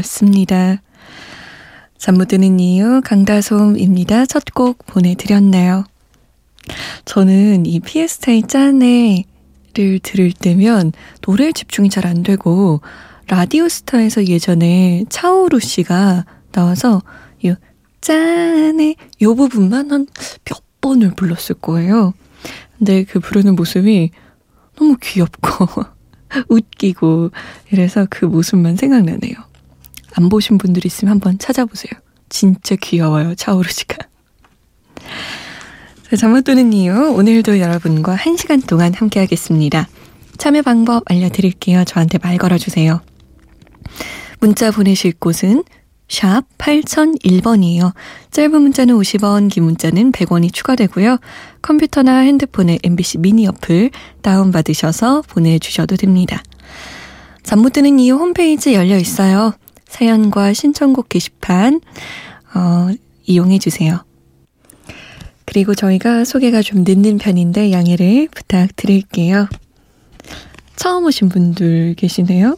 짠해였습니다. 잠 못 드는 이유 강다솜입니다. 첫 곡 보내드렸네요. 저는 이 피에스타의 짠해를 들을 때면 노래에 집중이 잘 안 되고 라디오스타에서 예전에 차오루 씨가 나와서 이 짠해 요 부분만 한 몇 번을 불렀을 거예요. 근데 그 부르는 모습이 너무 귀엽고 웃기고 이래서 그 모습만 생각나네요. 안 보신 분들 있으면 한번 찾아보세요. 진짜 귀여워요, 차오르 씨가. 자, 잠못 드는 이유 오늘도 여러분과 1시간 동안 함께 하겠습니다. 참여 방법 알려드릴게요. 저한테 말 걸어주세요. 문자 보내실 곳은 샵 8001번이에요. 짧은 문자는 50원, 긴 문자는 100원이 추가되고요. 컴퓨터나 핸드폰에 MBC 미니 어플 다운받으셔서 보내주셔도 됩니다. 잠 못 드는 이유 홈페이지 열려 있어요. 사연과 신청곡 게시판 어, 이용해 주세요. 그리고 저희가 소개가 좀 늦는 편인데 양해를 부탁드릴게요. 처음 오신 분들 계시네요.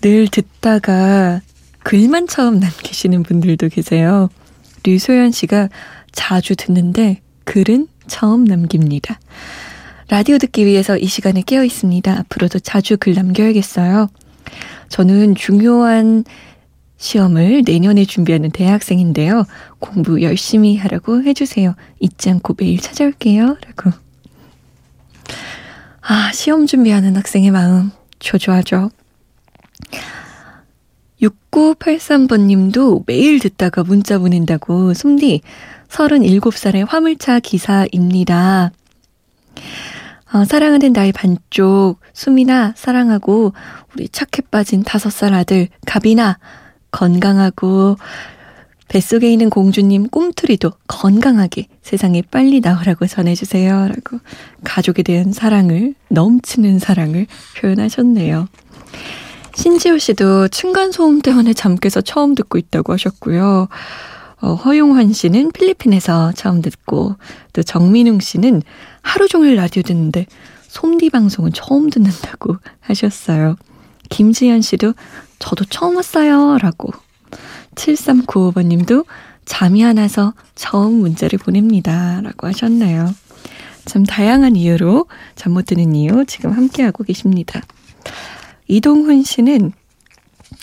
늘 듣다가 글만 처음 남기시는 분들도 계세요. 류소연 씨가 자주 듣는데 글은 처음 남깁니다. 라디오 듣기 위해서 이 시간에 깨어 있습니다. 앞으로도 자주 글 남겨야겠어요. 저는 중요한 시험을 내년에 준비하는 대학생인데요. 공부 열심히 하라고 해주세요. 잊지 않고 매일 찾아올게요. 라고. 아, 시험 준비하는 학생의 마음 조조하죠. 6983번 님도 매일 듣다가 문자 보낸다고 솜디 37살의 화물차 기사입니다. 어, 사랑하는 나의 반쪽 수미나 사랑하고 우리 착해 빠진 5살 아들 가비나 건강하고 뱃속에 있는 공주님 꿈투리도 건강하게 세상에 빨리 나오라고 전해주세요. 라고 가족에 대한 사랑을 넘치는 사랑을 표현하셨네요. 신지호 씨도 층간소음 때문에 잠 깨서 처음 듣고 있다고 하셨고요. 어, 허용환 씨는 필리핀에서 처음 듣고 또 정민웅 씨는 하루 종일 라디오 듣는데 솜디 방송은 처음 듣는다고 하셨어요. 김지현 씨도 저도 처음 왔어요 라고 7395번 님도 잠이 안 와서 처음 문자를 보냅니다 라고 하셨나요. 참 다양한 이유로 잠 못 드는 이유 지금 함께하고 계십니다. 이동훈 씨는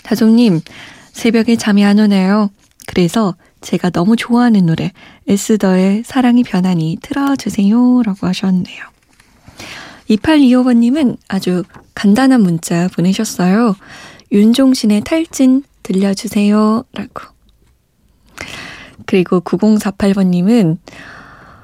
다솜님 새벽에 잠이 안 오네요. 그래서 제가 너무 좋아하는 노래 에스더의 사랑이 변하니 틀어주세요 라고 하셨네요. 2825번님은 아주 간단한 문자 보내셨어요. 윤종신의 탈진 들려주세요 라고. 그리고 9048번님은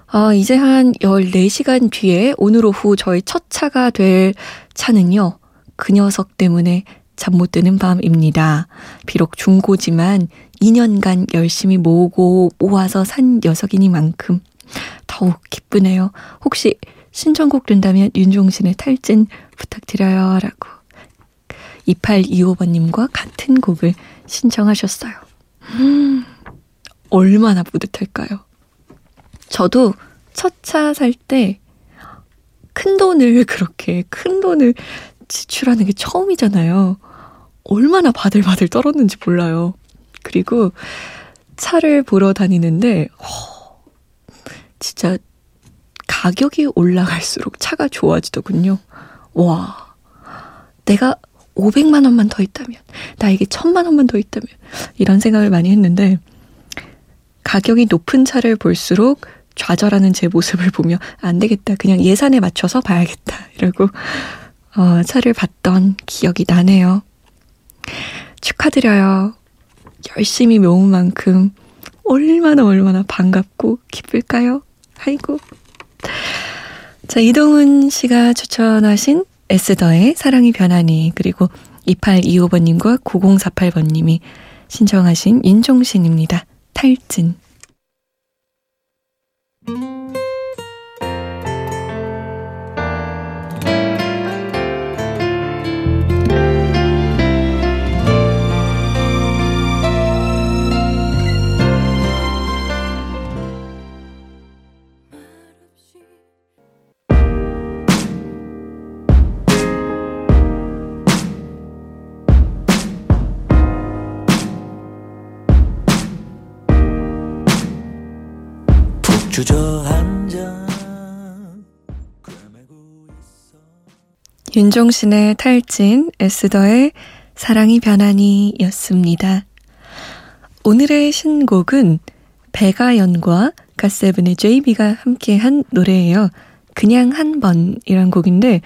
아, 이제 한 14시간 뒤에 오늘 오후 저희 첫 차가 될 차는요. 그 녀석 때문에 잠 못 드는 밤입니다. 비록 중고지만 2년간 열심히 모으고 모아서 산 녀석이니만큼 더욱 기쁘네요. 혹시 신청곡 된다면 윤종신의 탈진 부탁드려요. 라고 2825번님과 같은 곡을 신청하셨어요. 음, 얼마나 뿌듯할까요? 저도 첫 차 살 때 큰 돈을 그렇게 큰 돈을 지출하는 게 처음이잖아요. 얼마나 바들바들 떨었는지 몰라요. 그리고 차를 보러 다니는데, 허, 진짜 가격이 올라갈수록 차가 좋아지더군요. 와, 내가 500만 원만 더 있다면, 나에게 1000만 원만 더 있다면, 이런 생각을 많이 했는데, 가격이 높은 차를 볼수록 좌절하는 제 모습을 보며, 안 되겠다. 그냥 예산에 맞춰서 봐야겠다. 이러고, 어, 차를 봤던 기억이 나네요. 축하드려요. 열심히 모은 만큼 얼마나 얼마나 반갑고 기쁠까요? 아이고, 자, 이동훈 씨가 추천하신 에스더의 사랑이 변하니 그리고 2825번님과 9048번님이 신청하신 인종신입니다. 탈진. 주저앉아 윤종신의 탈진, 에스더의 사랑이 변하니 였습니다. 오늘의 신곡은 배가연과 가세븐의 JB가 함께한 노래예요. 그냥 한 번이란 곡인데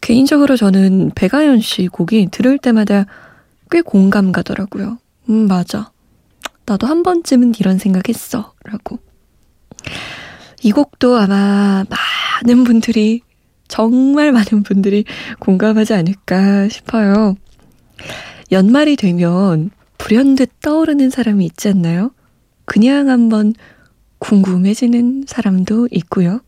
개인적으로 저는 배가연 씨 곡이 들을 때마다 꽤 공감 가더라고요. 음, 맞아. 나도 한 번쯤은 이런 생각했어. 라고. 이 곡도 아마 많은 분들이, 정말 많은 분들이 공감하지 않을까 싶어요. 연말이 되면 불현듯 떠오르는 사람이 있지 않나요? 그냥 한번 궁금해지는 사람도 있고요.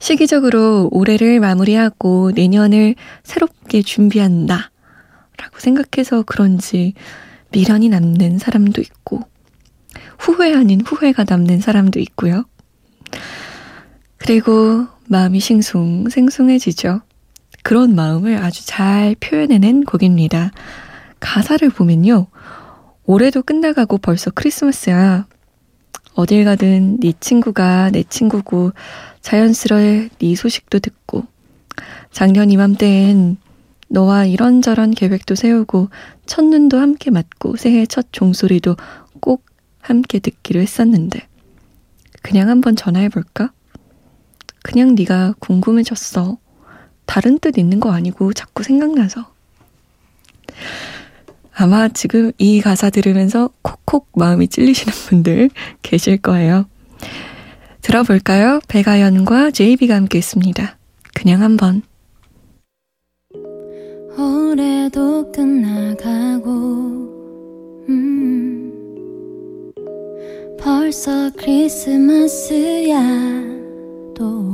시기적으로 올해를 마무리하고 내년을 새롭게 준비한다. 라고 생각해서 그런지 미련이 남는 사람도 있고, 후회 아닌 후회가 남는 사람도 있고요. 그리고 마음이 싱숭 생숭해지죠. 그런 마음을 아주 잘 표현해낸 곡입니다. 가사를 보면요. 올해도 끝나가고 벌써 크리스마스야. 어딜 가든 네 친구가 내 친구고 자연스레 네 소식도 듣고 작년 이맘때엔 너와 이런저런 계획도 세우고 첫눈도 함께 맞고 새해 첫 종소리도 꼭 함께 듣기로 했었는데 그냥 한번 전화해볼까? 그냥 네가 궁금해졌어. 다른 뜻 있는 거 아니고 자꾸 생각나서. 아마 지금 이 가사 들으면서 콕콕 마음이 찔리시는 분들 계실 거예요. 들어볼까요? 배가연과 JB가 함께 했습니다. 그냥 한번. 올해도 끝나가고, 음. 벌써 크리스마스야 또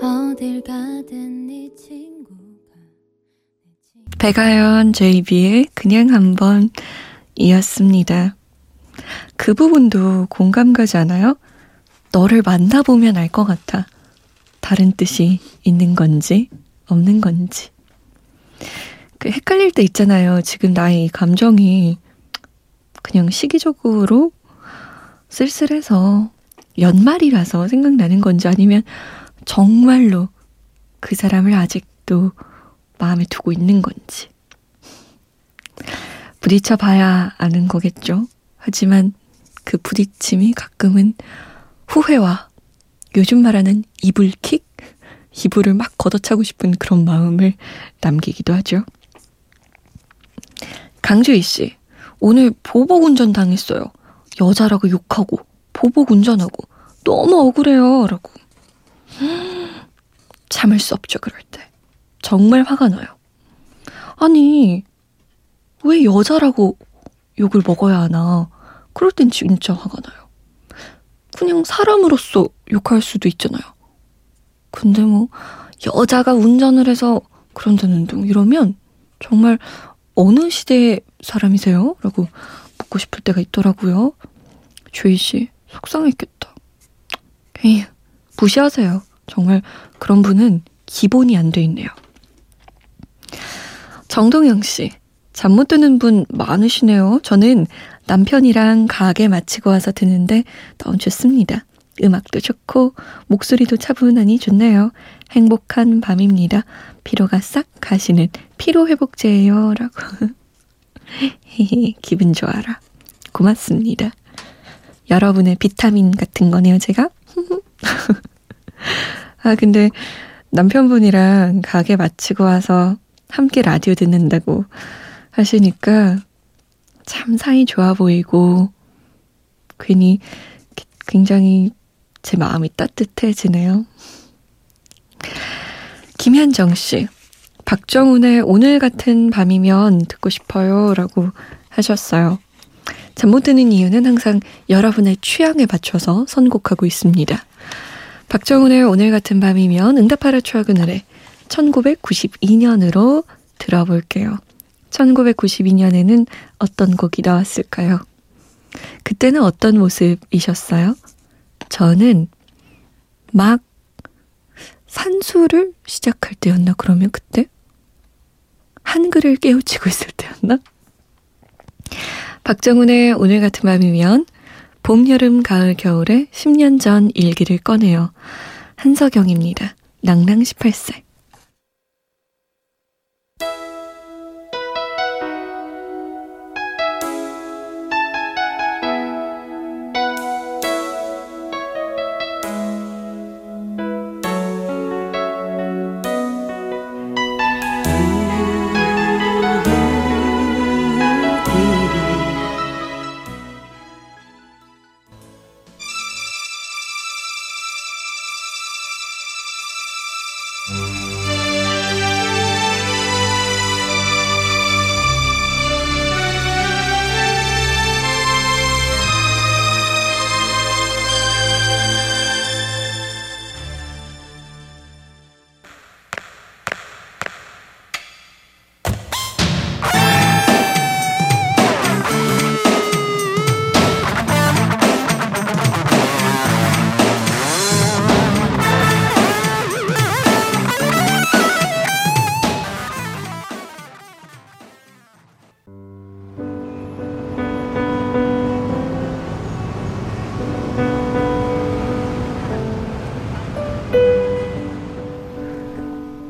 어딜 가든 네 친구가 배가연 JB의 그냥 한번 이었습니다. 그 부분도 공감 가지 않아요? 너를 만나보면 알 것 같아. 다른 뜻이 있는 건지 없는 건지. 그 헷갈릴 때 있잖아요. 지금 나의 감정이 그냥 시기적으로 쓸쓸해서 연말이라서 생각나는 건지 아니면 정말로 그 사람을 아직도 마음에 두고 있는 건지. 부딪혀 봐야 아는 거겠죠. 하지만 그 부딪힘이 가끔은 후회와 요즘 말하는 이불킥? 이불을 막 걷어차고 싶은 그런 마음을 남기기도 하죠. 강주희 씨. 오늘 보복 운전 당했어요. 여자라고 욕하고 보복 운전하고 너무 억울해요. 라고. 참을 수 없죠, 그럴 때. 정말 화가 나요. 아니, 왜 여자라고 욕을 먹어야 하나. 그럴 땐 진짜 화가 나요. 그냥 사람으로서 욕할 수도 있잖아요. 근데 뭐, 여자가 운전을 해서 그런다는 둥 이러면 정말 어느 시대의 사람이세요? 라고 묻고 싶을 때가 있더라고요. 주희 씨, 속상했겠다. 에이, 무시하세요. 정말 그런 분은 기본이 안 돼 있네요. 정동영 씨, 잠 못 드는 분 많으시네요. 저는 남편이랑 가게 마치고 와서 듣는데 너무 좋습니다. 음악도 좋고 목소리도 차분하니 좋네요. 행복한 밤입니다. 피로가 싹 가시는 피로회복제예요. 라고. 기분 좋아라. 고맙습니다. 여러분의 비타민 같은 거네요, 제가. 아, 근데 남편분이랑 가게 마치고 와서 함께 라디오 듣는다고 하시니까 참 사이 좋아 보이고 괜히 굉장히 제 마음이 따뜻해지네요. 김현정 씨, 박정훈의 오늘 같은 밤이면 듣고 싶어요. 라고 하셨어요. 잠 못 드는 이유는 항상 여러분의 취향에 맞춰서 선곡하고 있습니다. 박정훈의 오늘 같은 밤이면 응답하라 추억의 노래 1992년으로 들어볼게요. 1992년에는 어떤 곡이 나왔을까요? 그때는 어떤 모습이셨어요? 저는 막 산수를 시작할 때였나 그러면 그때? 한글을 깨우치고 있을 때였나? 박정훈의 오늘 같은 밤이면 봄, 여름, 가을, 겨울에 10년 전 일기를 꺼내요. 한서경입니다. 낭랑 18세.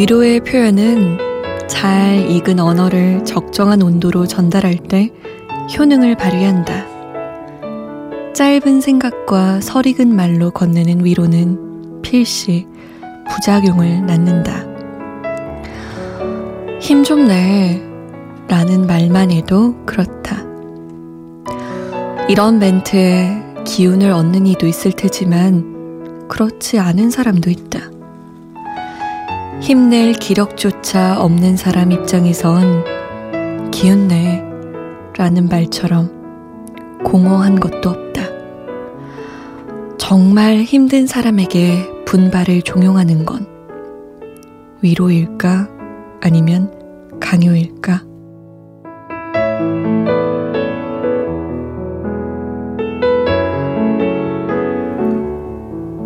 위로의 표현은 잘 익은 언어를 적정한 온도로 전달할 때 효능을 발휘한다. 짧은 생각과 설익은 말로 건네는 위로는 필시 부작용을 낳는다. 힘 좀 내. 라는 말만 해도 그렇다. 이런 멘트에 기운을 얻는 이도 있을 테지만 그렇지 않은 사람도 있다. 힘낼 기력조차 없는 사람 입장에선 기운내 라는 말처럼 공허한 것도 없다. 정말 힘든 사람에게 분발을 종용하는 건 위로일까 아니면 강요일까?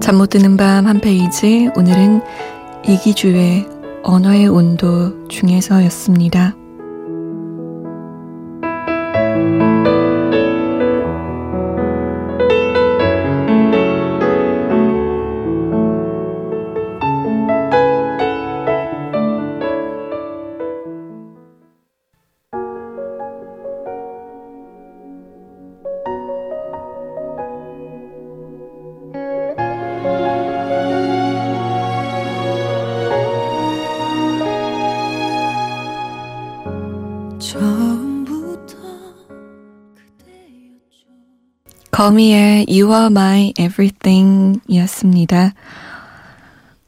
잠 못 드는 밤 한 페이지 오늘은 이기주의 언어의 온도 중에서였습니다. 거미의 You Are My Everything 이었습니다.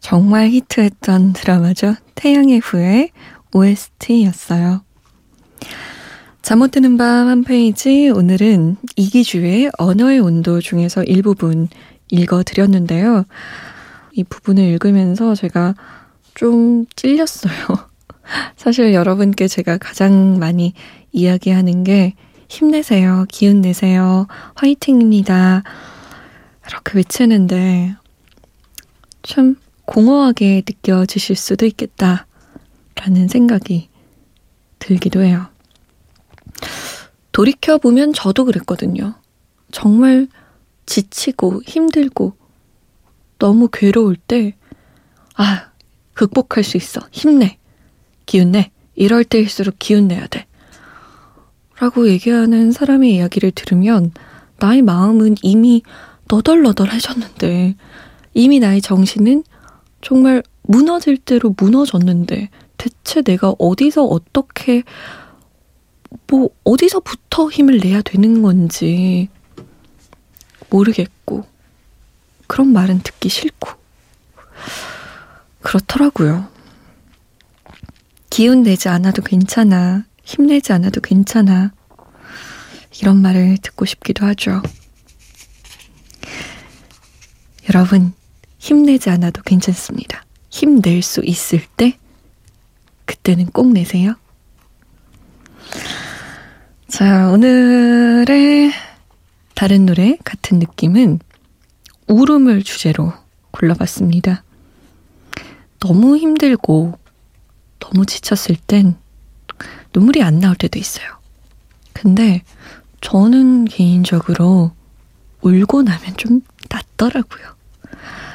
정말 히트했던 드라마죠. 태양의 후예 OST였어요. 잠 못 드는 밤 한 페이지 오늘은 이기주의 언어의 온도 중에서 일부분 읽어드렸는데요. 이 부분을 읽으면서 제가 좀 찔렸어요. 사실 여러분께 제가 가장 많이 이야기하는 게 힘내세요. 기운 내세요. 화이팅입니다. 이렇게 외치는데 참 공허하게 느껴지실 수도 있겠다. 라는 생각이 들기도 해요. 돌이켜보면 저도 그랬거든요. 정말 지치고 힘들고 너무 괴로울 때, 아, 극복할 수 있어. 힘내. 기운내. 이럴 때일수록 기운내야 돼. 라고 얘기하는 사람의 이야기를 들으면 나의 마음은 이미 너덜너덜해졌는데, 이미 나의 정신은 정말 무너질 대로 무너졌는데, 대체 내가 어디서 어떻게, 뭐, 어디서부터 힘을 내야 되는 건지 모르겠고, 그런 말은 듣기 싫고, 그렇더라고요. 기운 내지 않아도 괜찮아. 힘내지 않아도 괜찮아. 이런 말을 듣고 싶기도 하죠. 여러분, 힘내지 않아도 괜찮습니다. 힘낼 수 있을 때, 그때는 꼭 내세요. 자, 오늘의 다른 노래, 같은 느낌은 울음을 주제로 골라봤습니다. 너무 힘들고, 너무 지쳤을 땐 눈물이 안 나올 때도 있어요. 근데 저는 개인적으로 울고 나면 좀 낫더라고요.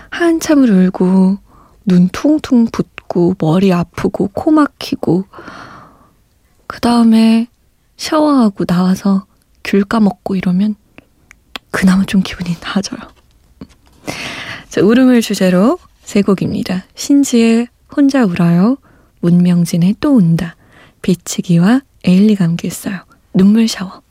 한참을 울고 눈 퉁퉁 붓고 머리 아프고 코 막히고 그 다음에 샤워하고 나와서 귤 까먹고 이러면 그나마 좀 기분이 나아져요. 자, 울음을 주제로 세 곡입니다. 신지의 혼자 울어요. 문명진의 또 운다. 비치기와 에일리가 함께했어요. 눈물 샤워.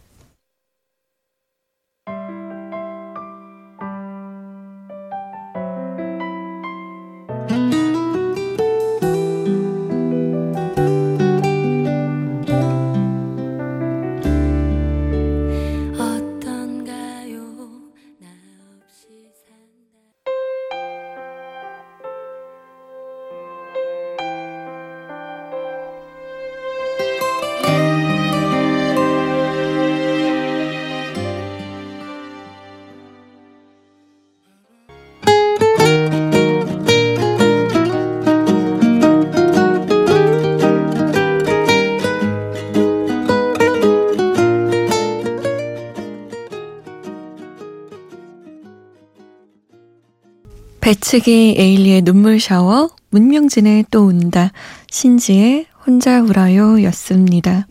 배치기 에일리의 눈물 샤워, 문명진의 또 운다, 신지의 혼자 울어요 였습니다.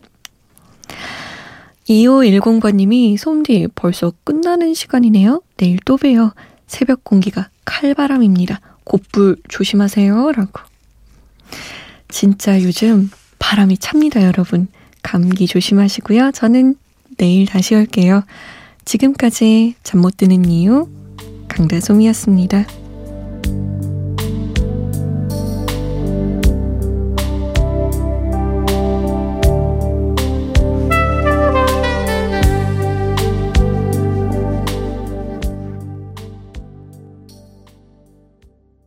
2510번님이 솜디 벌써 끝나는 시간이네요. 내일 또 봬요. 새벽 공기가 칼바람입니다. 곧불 조심하세요. 라고. 진짜 요즘 바람이 찹니다, 여러분. 감기 조심하시고요. 저는 내일 다시 올게요. 지금까지 잠 못 드는 이유 강다솜이었습니다.